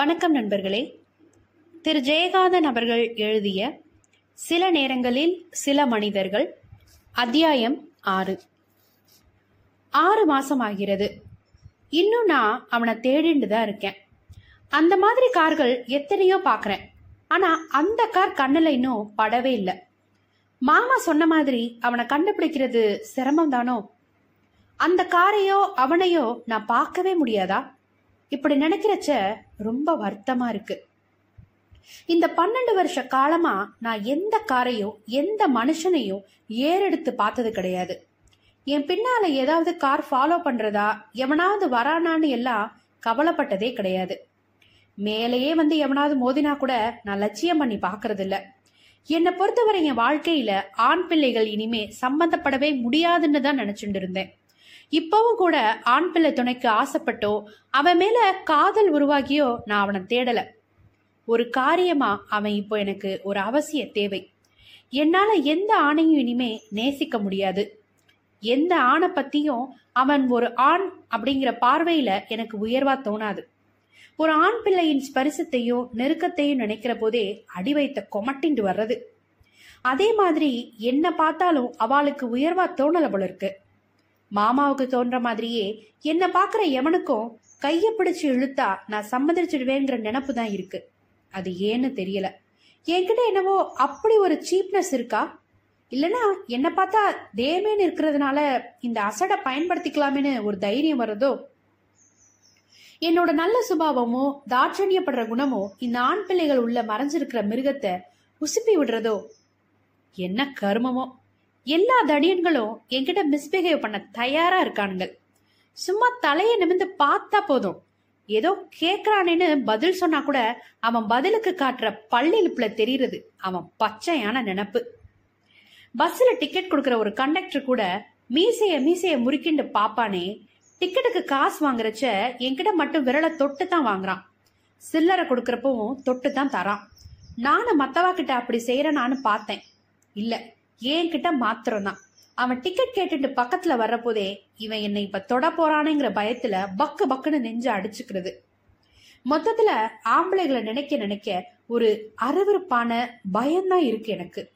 வணக்கம் நண்பர்களே. திரு. ஜெயகாந்தன் அவர்கள் எழுதிய சில நேரங்களில் சில மனிதர்கள் அத்தியாயம் ஆறு. ஆறு மாசம் ஆகிறது. இன்னும் நான் அவனை தேடிண்டு தான் இருக்கேன். அந்த மாதிரி கார்கள் எத்தனையோ பார்க்குறேன் ஆனா அந்த கார் கண்ணில் இன்னும் படவே இல்லை. மாமா சொன்ன மாதிரி அவனை கண்டுபிடிக்கிறது சிரமம் தானோ? அந்த காரையோ அவனையோ நான் பார்க்கவே முடியாதா? இப்படி நினைக்கிறச்ச ரொம்ப வருத்தமா இருக்கு. இந்த பன்னெண்டு வருஷ காலமா நான் எந்த காரையும் எந்த மனுஷனையும் ஏறெடுத்து பார்த்தது கிடையாது. என் பின்னால ஏதாவது கார் ஃபாலோ பண்றதா எவனாவது வரானான்னு எல்லாம் கவலைப்பட்டதே கிடையாது. மேலேயே வந்து எவனாவது மோதினா கூட நான் லட்சியம் பண்ணி பாக்குறது இல்ல என்னை பொறுத்தவரை என் வாழ்க்கையில ஆண் பிள்ளைகள் இனிமே சம்பந்தப்படவே முடியாதுன்னு தான் நினைச்சுட்டு இருந்தேன். இப்பவும் கூட ஆண் பிள்ளை துணைக்கு ஆசைப்பட்டோ அவன் மேல காதல் உருவாகியோ நான் அவனை தேடல. ஒரு காரியமா அவன் இப்போ எனக்கு ஒரு அவசிய தேவை. என்னால எந்த ஆணையும் இனிமே நேசிக்க முடியாது. எந்த ஆணை பத்தியும் அவன் ஒரு ஆண் அப்படிங்கிற பார்வையில எனக்கு உயர்வா தோணாது. ஒரு ஆண் பிள்ளையின் ஸ்பரிசத்தையும் நெருக்கத்தையும் நினைக்கிற போதே அடி வைத்த கொமட்டிண்டு வர்றது. அதே மாதிரி என்ன பார்த்தாலும் அவளுக்கு உயர்வா தோணல போல இருக்கு. மாமாவுக்கு தோன்ற மாதிரியே என்னை பார்க்குற எவனுக்கும் கையை பிடிச்சு இழுத்தா நான் சம்மதிச்சிடுவேங்கிற நினப்பு தான் இருக்கு. அது ஏன்னு தெரியல. என்கிட்ட என்னவோ அப்படி ஒரு சீப்னஸ் இருக்கா? இல்லனா என்னை பார்த்தா தேமேன்னு இருக்கிறதுனால இந்த அசடை பயன்படுத்திக்கலாமேன்னு ஒரு தைரியம் வர்றதோ என்னோட நல்ல சுபாவமோ தாட்சணியப்படுற குணமோ இந்த ஆண் பிள்ளைகள் உள்ள மறைஞ்சிருக்கிற மிருகத்தை உசுப்பி விடுறதோ? என்ன கருமமோ? எல்லா தடியன்களும் என்கிட்ட மிஸ்பிஹேவ் பண்ண தயாரா இருக்கானுங்க சும்மா தலையை நிமிந்து பார்த்தா போதும். ஏதோ கேக்குறானேன்னு பதில் சொன்னா கூட அவன் பதிலுக்கு காட்டுற பள்ளியிலுப்புல தெரியுறது அவன் பச்சையான நினப்பு. பஸ்ல டிக்கெட் கொடுக்கற ஒரு கண்டக்டர் கூட மீசைய மீசைய முறுக்கிண்டு பாப்பானே டிக்கெட்டுக்கு காசு வாங்குறச்ச என்கிட்ட மட்டும் விரலை தொட்டு தான் வாங்குறான். சில்லறை கொடுக்கறப்பவும் தொட்டு தான் தரான். நானும் மத்தவா கிட்ட அப்படி செய்யறேனான்னு பார்த்தேன். இல்லை என்கிட்ட மாத்திரம் தான் அவன் டிக்கெட் கேட்டுட்டு பக்கத்துல வர்றபோதே இவன் என்னை இப்ப தொட போறானேங்கிற பயத்துல பக்கு பக்குன்னு நெஞ்சு அடிச்சுக்கிறது. மொத்தத்துல ஆம்பளைகளை நினைக்க நினைக்க ஒரு அருவருப்பான பயம்தான் இருக்கு எனக்கு.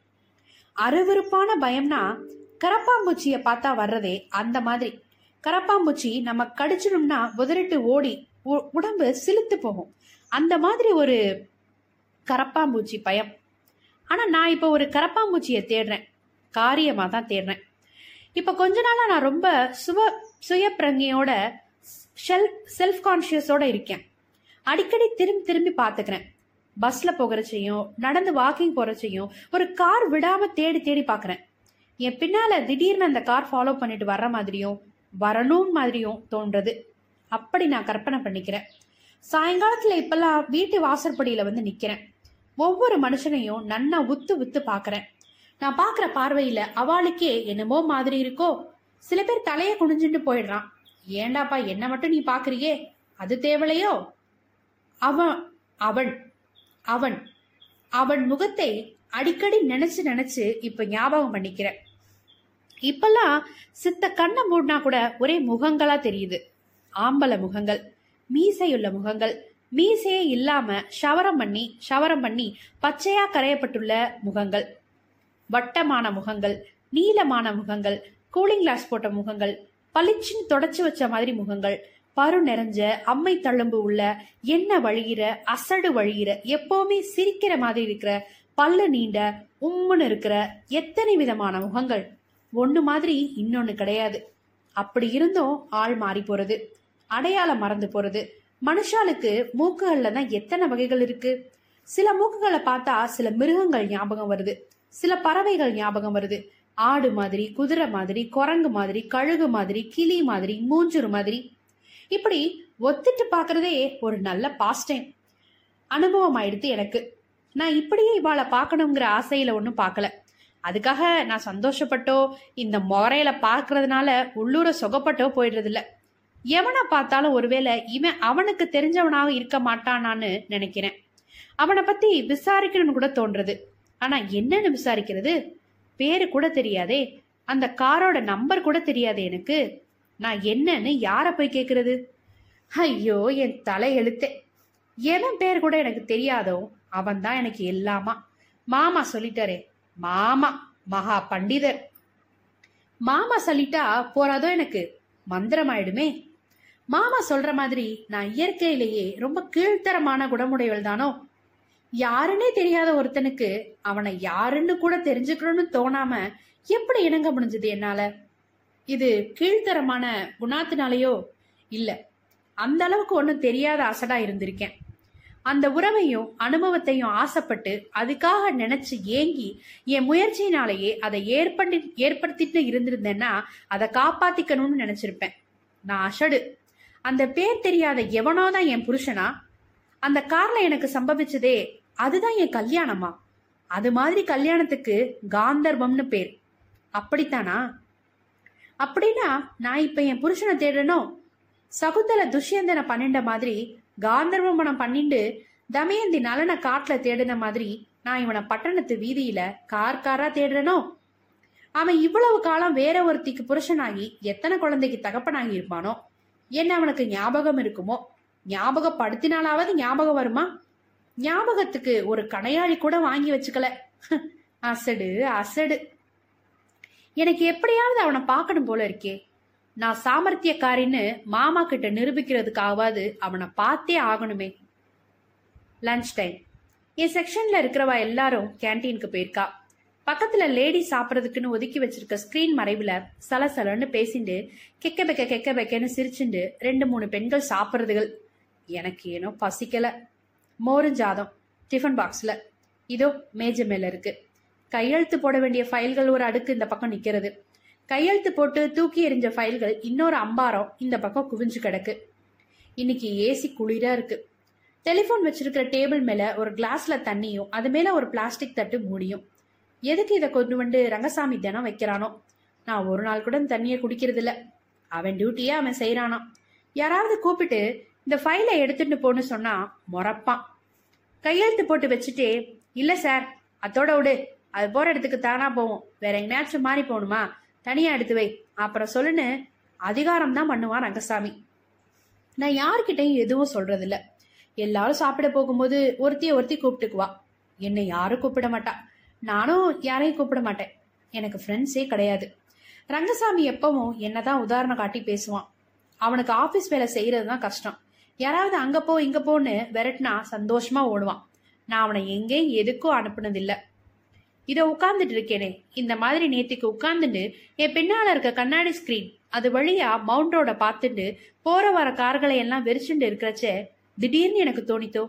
அருவருப்பான பயம்னா கரப்பாம்பூச்சிய பார்த்தா வர்றதே அந்த மாதிரி. கரப்பாம்பூச்சி நம்ம கடிச்சிடும்னா உதறிட்டு ஓடி உ- உடம்பு சிலுத்து போகும். அந்த மாதிரி ஒரு கரப்பாம்பூச்சி பயம். ஆனா நான் இப்போ ஒரு கரப்பாம்பூச்சியை தேடுறேன். காரியமாக தான் தேடுறேன். இப்போ கொஞ்ச நாளாக நான் ரொம்ப சுவ சுயப்பிரங்கையோட செல்ஃப் செல்ஃப் கான்ஷியஸோட இருக்கேன். அடிக்கடி திரும்பி திரும்பி பார்த்துக்கிறேன். பஸ்ல போகிறச்சையும் நடந்து வாக்கிங் போகிறச்சையும் ஒரு கார் விடாம தேடி தேடி பார்க்குறேன். என் பின்னால திடீர்னு அந்த கார் ஃபாலோ பண்ணிட்டு வர்ற மாதிரியும் வரணும் மாதிரியும் தோன்றது. அப்படி நான் கற்பனை பண்ணிக்கிறேன். சாயங்காலத்துல இப்பெல்லாம் வீட்டு வாசற்படியில வந்து நிக்கிறேன். ஒவ்வொரு மனுஷனையும் நன்னா உத்து உத்து பார்க்குறேன். நான் பார்க்குற பார்வையில அவளுக்கே என்னமோ மாதிரி இருக்கோ. சில பேர் தலைய குனிஞ்சுட்டு போயிடுறான். ஏண்டாப்பா என்ன மட்டும் நீ பாக்குறியே அது தேவலையோ அவன் அவன் அவன் அவன் முகத்தை அடிக்கடி நினைச்சு நினைச்சு இப்ப ஞாபகம் பண்ணிக்கிறேன் இப்பெல்லாம் சித்த கண்ணை மூடினா கூட ஒரே முகங்களா தெரியுது. ஆம்பள முகங்கள் மீசையுள்ள முகங்கள் மீசையே இல்லாம ஷவரம் பண்ணி ஷவரம் பண்ணி பச்சையா கரையப்பட்டுள்ள முகங்கள். வட்டமான முகங்கள் நீளமான முகங்கள் கூலிங் கிளாஸ் போட்ட முகங்கள் பளிச்சுன்னு தொடச்சு வச்ச மாதிரி முகங்கள் பரு நிறைஞ்ச அம்மை தழும்பு உள்ள எண்ணெய் வழிகிற அசடு வழிகிற எப்பவுமே சிரிக்கிற மாதிரி இருக்கிற பல்லு நீண்ட உம்முன்னு இருக்கிற எத்தனை விதமான முகங்கள்? ஒண்ணு மாதிரி இன்னொன்னு கிடையாது. அப்படி இருந்தும் ஆள் மாறி போறது அடையாளம் மறந்து போறது. மனுஷாளுக்கு மூக்குகள்ல தான் எத்தனை வகைகள் இருக்கு? சில மூக்குகளை பார்த்தா சில மிருகங்கள் ஞாபகம் வருது. சில பறவைகள் ஞாபகம் வருது. ஆடு மாதிரி குதிரை மாதிரி குரங்கு மாதிரி கழுகு மாதிரி கிளி மாதிரி மூஞ்சுரு மாதிரி. இப்படி ஒத்திட்டு பாக்குறதே ஒரு நல்ல பாஸ்ட் டைம் அனுபவம் ஆயிடுத்து எனக்கு. நான் இப்படியே இவாளை பார்க்கணுங்கிற ஆசையில ஒன்றும் பார்க்கல அதுக்காக நான் சந்தோஷப்பட்டோ இந்த முறையில பார்க்கறதுனால உள்ளூர சொகப்பட்டோ போயிடுறது இல்ல எவனை பார்த்தாலும் ஒருவேளை இவன் அவனுக்கு தெரிஞ்சவனாக இருக்க மாட்டானான்னு நினைக்கிறேன். அவனை பத்தி விசாரிக்கணும்னு கூட தோன்றது. ஆனா என்னன்னு விசாரிக்கிறது? பேரு கூட தெரியாதே. அந்த காரோட நம்பர் கூட தெரியாதே எனக்கு. நான் என்னன்னு யார போய் கேக்குறது? ஐயோ என் தலை எழுத்தே எவன் பேர் கூட எனக்கு தெரியாதோ அவன் தான் எனக்கு எல்லாமா. மாமா சொல்லிட்டாரே. மாமா மகா பண்டிதர். மாமா சொல்லிட்டா போறாதோ எனக்கு? மந்திரம் ஆயிடுமே மாமா சொல்ற மாதிரி நான் இயற்கையிலேயே ரொம்ப கீழ்த்தரமான குணமுடையவள் தானோ யாருன்னே தெரியாத ஒருத்தனுக்கு அவனை யாருன்னு கூட தெரிஞ்சுக்கணும்னு தோணாம எப்படி இணங்க முடிஞ்சது என்னால? இது கீழ்த்தரமான குணாத்தினாலேயோ இல்ல அந்த அளவுக்கு ஒன்றும் தெரியாத அசடா இருந்திருக்கேன். அந்த உறவையும் அனுபவத்தையும் ஆசைப்பட்டு அதுக்காக நினைச்சு ஏங்கி என் முயற்சியினாலேயே அதை ஏற்பட்டு ஏற்படுத்திட்டு இருந்திருந்தேன்னா அதை காப்பாத்திக்கணும்னு நினைச்சிருப்பேன். நான் அசடு. அந்த பேர் தெரியாத எவனோ தான் என் புருஷனா? அந்த கார்ல எனக்கு சம்பவிச்சதே அதுதான் என் கல்யாணமா? அது மாதிரி கல்யாணத்துக்கு காந்தர்வம்னு பேர். அப்படித்தானா? அப்படின்னா நான் இப்ப என் புருஷனை தேடணும் சகுந்தல துஷ்யந்தனை பண்ணிண்ட மாதிரி காந்தர்வ மனம் பண்ணிண்டு தமயந்தி நலனை காட்டுல தேடின மாதிரி நான் இவனை பட்டணத்து வீதியில கார் காரா தேடுறனோ? அவன் இவ்வளவு காலம் வேற ஒருத்திக்கு புருஷனாகி எத்தனை குழந்தைக்கு தகப்பனாகி இருப்பானோ? என்ன அவனுக்கு ஞாபகம் இருக்குமோ? ஞாபகப்படுத்தினாலாவது ஞாபகம் வருமா? ஞாபகத்துக்கு ஒரு கணையாழி கூட வாங்கி வச்சுக்கல. அசடு அசடு. எனக்கு எப்படியாவது அவனை பார்க்கணும் போல இருக்கே. நான் சாமர்த்தியக்காரின்னு மாமா கிட்ட நிரூபிக்கிறதுக்காவது அவனை பார்த்தே ஆகணுமே. லஞ்ச் டைம் என் செக்ஷன்ல இருக்கிறவா எல்லாரும் கேன்டீனுக்கு போயிருக்கா. பக்கத்துல லேடி சாப்பிட்றதுக்குன்னு ஒதுக்கி வச்சிருக்க ஸ்கிரீன் மறைவுல சலசலன்னு பேசிண்டு கெக்க பெக்க கெக்க பெக்கன்னு சிரிச்சுண்டு ரெண்டு மூணு பெண்கள் சாப்பிட்றதுகள். எனக்கு ஏனோ பசிக்கல. மோரும் ஜாதம். டிஃபன் பாக்ஸ்ல. இதோ மேஜ மேல இருக்கு. கையெழுத்து போட வேண்டிய ஃபைல்கள் ஒரு அடுக்கு இந்த பக்கம் நிக்கிறது. கையெழுத்து போட்டு தூக்கி எறிஞ்ச ஃபைல்கள் இன்னொரு அம்பாரம் இந்த பக்கம் குவிஞ்சு கிடக்கு. இன்னைக்கு ஏசி குளிரா இருக்கு. டெலிஃபோன் வச்சிருக்கிற டேபிள் மேல ஒரு கிளாஸ்ல தண்ணியும் அது மேல ஒரு பிளாஸ்டிக் தட்டு மூடியும். எதுக்கு இதை கொண்டு வந்து ரங்கசாமி தினம் வைக்கிறானோ? நான் ஒரு நாள் கூட தண்ணியை குடிக்கிறது இல்ல அவன் டியூட்டியே அவன் செய்யறானோ யாராவது கூப்பிட்டு இந்த ஃபைலை எடுத்துட்டு போன்னு சொன்னா முறப்பான். கையெழுத்து போட்டு வச்சுட்டே இல்ல சார் அதோட விடு. அது போற இடத்துக்கு தானா போவோம். வேற எங்கேயாச்சும் மாறி போகணுமா? தனியா எடுத்து வை. அப்புறம் சொல்லுன்னு அதிகாரம் தான் பண்ணுவான் ரங்கசாமி. நான் யார்கிட்டயும் எதுவும் சொல்றது இல்ல எல்லாரும் சாப்பிட போகும்போது ஒருத்திய ஒருத்தி கூப்பிட்டுக்குவா என்னை யாரும் கூப்பிட மாட்டா. நானும் யாரையும் கூப்பிட மாட்டேன். எனக்கு ஃப்ரெண்ட்ஸே கிடையாது. ரங்கசாமி எப்பவும் என்னதான் உதாரணம் காட்டி பேசுவான். அவனுக்கு ஆபீஸ் வேலை செய்யறது தான் கஷ்டம். யாராவது அங்க போ இங்க போன்னு விரட்டினா சந்தோஷமா ஓடுவான். நான் அவனை எங்கேயும் எதுக்கும் அனுப்புனதில்ல. இத உட்கார்ந்துட்டு இருக்கேனே. இந்த மாதிரி நேத்திக்கு உட்கார்ந்துட்டு என் பின்னால இருக்க கண்ணாடி ஸ்கிரீன் அது வழியா மவுண்ட் ரோட பார்த்துட்டு போற வர கார்களை எல்லாம் வெறிச்சுட்டு இருக்கிறச்ச திடீர்னு எனக்கு தோணித்தோ?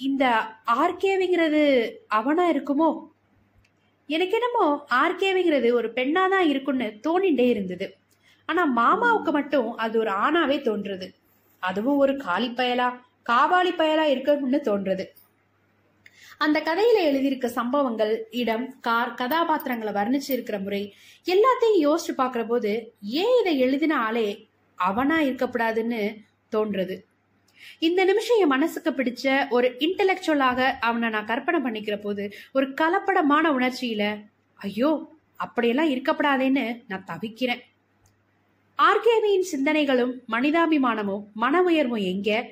இந்த ஆர்கேவிங்கிறது அவனா இருக்குமோ? எனக்கு என்னமோ ஆர்கேவிங்கிறது ஒரு பெண்ணா தான் இருக்கும்னு தோணிண்டே இருந்தது. ஆனா மாமாவுக்கு மட்டும் அது ஒரு ஆணாவே தோன்றுது அதுவும் ஒரு காலி பயலா காவாலி பயலா இருக்கணும்னு தோன்றது. அந்த கதையில எழுதியிருக்க சம்பவங்கள் இடம் கார் கதாபாத்திரங்களை வர்ணிச்சு இருக்கிற முறை எல்லாத்தையும் யோசிச்சு பாக்குற போது ஏன் இதை எழுதின ஆளே அவனா இருக்கக்கூடாதுன்னு தோன்றது. இந்த நிமிஷம் என் மனசுக்கு பிடிச்ச ஒரு இன்டலெக்சுவலாக அவனை நான் கற்பனை பண்ணிக்கிற போது ஒரு கலப்படமான உணர்ச்சியில ஐயோ அப்படியெல்லாம் இருக்கப்படாதேன்னு நான் தவிக்கிறேன். ஆர்கேவியின் சிந்தனைகளும் மனிதாபிமானமும் மன உயர்வும் எங்க?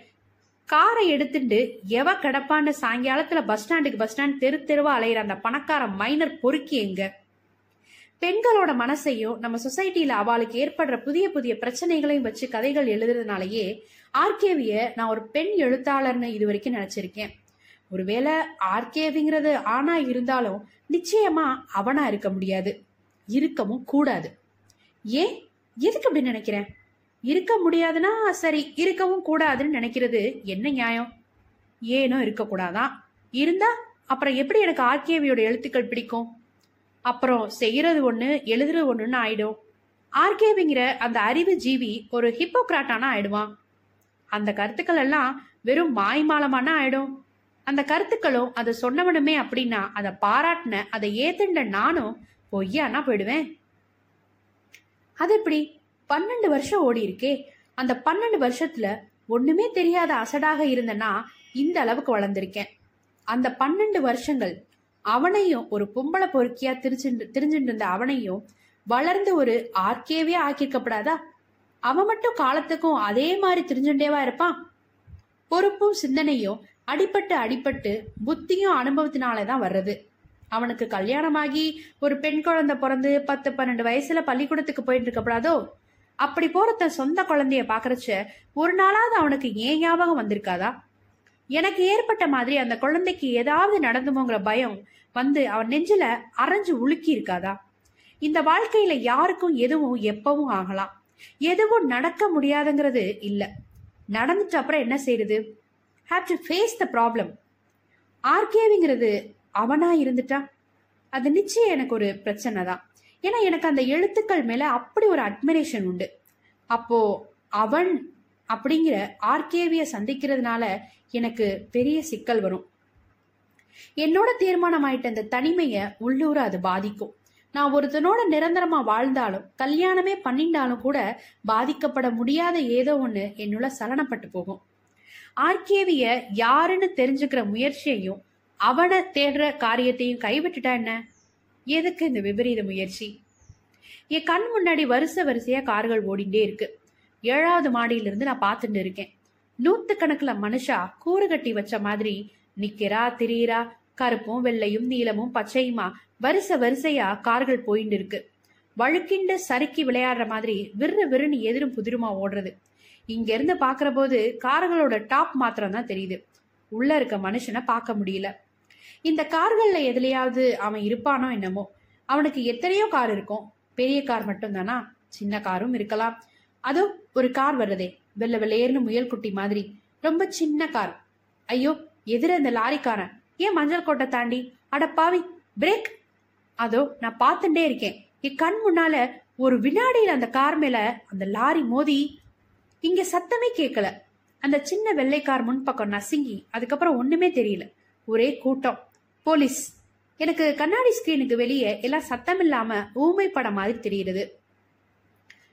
காரை எடுத்துட்டு எவ கிடப்பான்னு சாயங்காலத்துல பஸ் ஸ்டாண்டுக்கு பஸ் ஸ்டாண்ட் தெரு தெருவா அலையிற அந்த பணக்கார மைனர் பொறுக்கி எங்க? பெண்களோட மனசையும் நம்ம சொசைட்டில அவளுக்கு ஏற்படுற புதிய புதிய பிரச்சனைகளையும் வச்சு கதைகள் எழுதுறதுனாலயே ஆர்கேவிய நான் ஒரு பெண் எழுத்தாளர்னு இது வரைக்கும் நினைச்சிருக்கேன். ஒருவேளை ஆர்கேவிங்கிறது ஆனா இருந்தாலும் நிச்சயமா அவனா இருக்க முடியாது. இருக்கவும் கூடாது. ஏன்? எதுக்கு அப்படி நினைக்கிறேன் இருக்க முடியாதுன்னா சரி இருக்கவும் கூடாதுன்னு நினைக்கிறது என்ன நியாயம்? ஏனோ இருக்கக்கூடாதான் இருந்தா அப்புறம் எப்படி எனக்கு ஆர்கேவியோட எழுத்துக்கள் பிடிக்கும்? அப்புறம் செய்யறது ஒண்ணு எழுதுறது ஒண்ணுன்னு ஆயிடும். ஆர்கேவிங்கிற அந்த அறிவு ஜீவி ஒரு ஹிப்போக்ராட்டானா ஆயிடுவான். அந்த கருத்துக்கள் எல்லாம் வெறும் மாய்மாலமான ஆயிடும். அந்த கருத்துக்களும் அதை சொன்னவனுமே அப்படின்னா அதை பாராட்டின அதை ஏத்துண்ட நானும் பொய்யானா போயிடுவேன். அது எப்படி? பன்னெண்டு வருஷம் ஓடி இருக்கே. அந்த பன்னெண்டு வருஷத்துல ஒண்ணுமே தெரியாத அசடாக இருந்தனா இந்த அளவுக்கு வளர்ந்திருக்கேன். அந்த பன்னெண்டு வருஷங்கள் அவனையும் ஒரு பொம்பளை பொறுக்கியா திரிச்சுட்டு திரிஞ்சுட்டு இருந்த அவனையும் வளர்ந்து ஒரு ஆர்கேவே ஆக்கியிருக்கப்படாதா? அவன் மட்டும் காலத்துக்கும் அதே மாதிரி திரிஞ்சுட்டேவா இருப்பான்? பொறுப்பும் சிந்தனையும் அடிபட்டு அடிபட்டு புத்தியும் அனுபவத்தினால தான் வர்றது. அவனுக்கு கல்யாணமாகி ஒரு பெண் குழந்தை பிறந்து பத்து பன்னெண்டு வயசுல பள்ளிக்கூடத்துக்கு போயிட்டு இருக்கப்படாதோ? அப்படி போற தன் சொந்த குழந்தைய பாக்குறச்ச ஒரு நாளாவது அவனுக்கு ஏன் ஞாபகம் வந்திருக்காதா? எனக்கு ஏற்பட்ட மாதிரி அந்த குழந்தைக்கு ஏதாவது நடந்துமோங்கிற பயம் வந்து அவன் நெஞ்சில அரைஞ்சு உலுக்கி இருக்காதா? இந்த வாழ்க்கையில யாருக்கும் எதுவும் எப்பவும் ஆகலாம். எதுவும் நடக்க முடியாதுங்கிறது இல்ல. நடந்துட்டு அப்புறம் என்ன செய்யுது have to face the problem ஆர்கேவிங்கிறது அவனா இருந்துட்டா? அது நிச்சயம் எனக்கு ஒரு பிரச்சனை தான். ஏன்னா எனக்கு அந்த எழுத்துக்கள் மேல அப்படி ஒரு அட்மிரேஷன் உண்டு. அப்போ அவன் அப்படிங்கிற ஆர்கேவிய சந்திக்கிறதுனால எனக்கு பெரிய சிக்கல் வரும். என்னோட தீர்மானம் ஆயிட்ட அந்த தனிமைய உள்ளூர அது பாதிக்கும். நான் ஒருத்தனோட நிரந்தரமா வாழ்ந்தாலும் கல்யாணமே பண்ணிண்டாலும் கூட பாதிக்கப்பட முடியாத ஏதோ ஒண்ணு என்னுள்ள சலனப்பட்டு போகும். ஆர்கேவிய யாருன்னு தெரிஞ்சுக்கிற முயற்சியையும் அவனை தேடுற காரியத்தையும் கைவிட்டுட்டா என்ன? எதுக்கு இந்த விபரீத முயற்சி? என் கண் முன்னாடி வரிசை வரிசையா கார்கள் ஓடிண்டே இருக்கு. ஏழாவது மாடியிலிருந்து நான் பார்த்துட்டு இருக்கேன். நூற்றுக்கணக்கில் மனுஷா கூறு கட்டி வச்ச மாதிரி நிக்கிறா திரியிறா. கருப்பும் வெள்ளையும் நீலமும் பச்சையுமா வரிசை வரிசையா கார்கள் போயிட்டு இருக்கு. வழுக்கிண்டு சறுக்கி விளையாடுற மாதிரி விறு விறுன்னு எதிரும் புதிருமா ஓடுறது. இங்க இருந்து பாக்குற போது கார்களோட டாப் மாத்திரம் தான் தெரியுது. உள்ள இருக்க மனுஷனை பார்க்க முடியல. இந்த கார்களில் எதுலையாவது அவன் இருப்பானோ என்னமோ அவனுக்கு எத்தனையோ கார் இருக்கும். பெரிய கார் மட்டும் தானா சின்ன காரும் இருக்கலாம். அதோ ஒரு கார் வருதே. வெள்ள வெள்ளையர்னு முயல் குட்டி மாதிரி. ரொம்ப சின்ன கார். ஐயோ எதிர இந்த லாரிக்காரன். ஏன் மஞ்சள் கோட்டை தாண்டி? அடப்பாவி பிரேக். அதோ நான் பார்த்துட்டே இருக்கேன். என் கண் முன்னால ஒரு வினாடியில் அந்த கார் மேல அந்த லாரி மோதி இங்க சத்தமே கேட்கல. அந்த சின்ன வெள்ளை கார் முன்பக்கம் நசுங்கி அதுக்கப்புறம் ஒண்ணுமே தெரியல. ஒரே கூட்டம். போலீஸ். எனக்கு கண்ணாடி ஸ்கிரீனுக்கு வெளியே எல்லாம் சத்தம் இல்லாம ஊமை படம் மாதிரி தெரியுது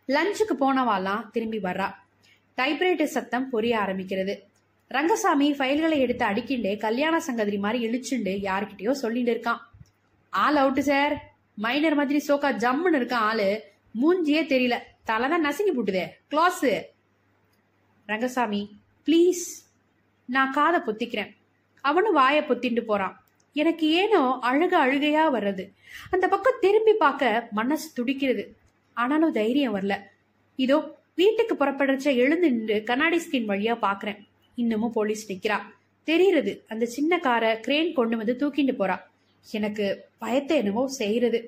லஞ்சுக்கு போனவாலாம் திரும்பி வர்றா. டைப்ரைட்டர் சத்தம் பொரிய ஆரம்பிக்கிறது. ரங்கசாமி ஃபைல்களை எடுத்து அடிக்கிண்டே கல்யாண சங்கதிரி மாதிரி இழிச்சுண்டு யார்கிட்டயோ சொல்லிட்டு இருக்கான். ஆள் அவுட்டு சார் மைனர் மாதிரி சோக்கா ஜம்முன்னு இருக்கான் ஆளு. மூஞ்சியே தெரியல. தலைதான் நசுங்கி போட்டுதே. க்ளோஸு ரங்கசாமி ப்ளீஸ் நான் காதை பொத்திக்கிறேன். அவனும் வாயை பொத்திட்டு போறான். எனக்கு ஏனோ அழுக அழுகையா வர்றது. அந்த பக்கம் திரும்பி பார்க்க மனசு துடிக்கிறது. ஆனாலும் தைரியம் வரல. இதோ வீட்டுக்கு புறப்படுறச்ச எழுந்து நின்று கண்ணாடி ஸ்கிரீன் வழியா பாக்குறேன் இன்னமும் போலீஸ் நிக்கிறா. தெரியுறது அந்த சின்ன காரை கிரேன் கொண்டு வந்து தூக்கிட்டு போறா. எனக்கு பயத்தை என்னவோ செய்யறது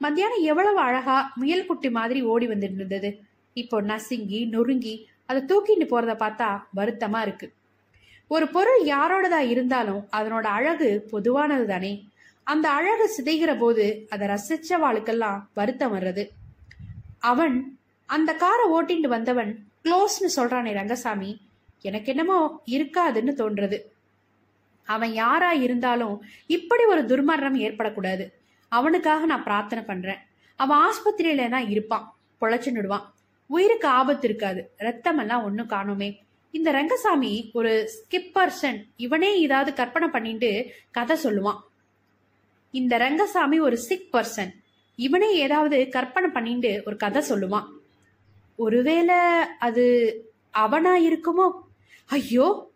மத்தியானம் எவ்வளவு அழகா முயல் குட்டி மாதிரி ஓடி வந்துட்டு இருந்தது இப்போ நசுங்கி நொறுங்கி அதை தூக்கிட்டு போறத பார்த்தா வருத்தமா இருக்கு. ஒரு பொருள் யாரோடதா இருந்தாலும் அதனோட அழகு பொதுவானது தானே அந்த அழகு சிதைகிற போது அதை ரசிச்ச வாளுக்கெல்லாம் வருத்தம் வர்றது. அவன் அந்த காரை ஓட்டிட்டு வந்தவன் க்ளோஸ்னு சொல்றானே ரங்கசாமி எனக்கு என்னமோ இருக்காதுன்னு தோன்றது. அவன் யாரா இருந்தாலும் இப்படி ஒரு துர்மரணம் ஏற்படக்கூடாது. அவனுக்காக நான் பிரார்த்தனை பண்றேன். அவன் ஆஸ்பத்திரியில தான் இருப்பான் பொழைச்சுடுவான் உயிருக்கு ஆபத்து இருக்காது. ரத்தம் எல்லாம் ஒன்னும் காணுமே. இந்த ரங்கசாமி ஒரு ஸ்கிப்பர்சன் இவனே ஏதாவது கற்பனை பண்ணிட்டு கதை சொல்லுவான். இந்த ரங்கசாமி ஒரு சிக் பர்சன் இவனே ஏதாவது கற்பனை பண்ணிட்டு ஒரு கதை சொல்லுவான். ஒருவேளை அது அவனா இருக்குமோ? ஐயோ!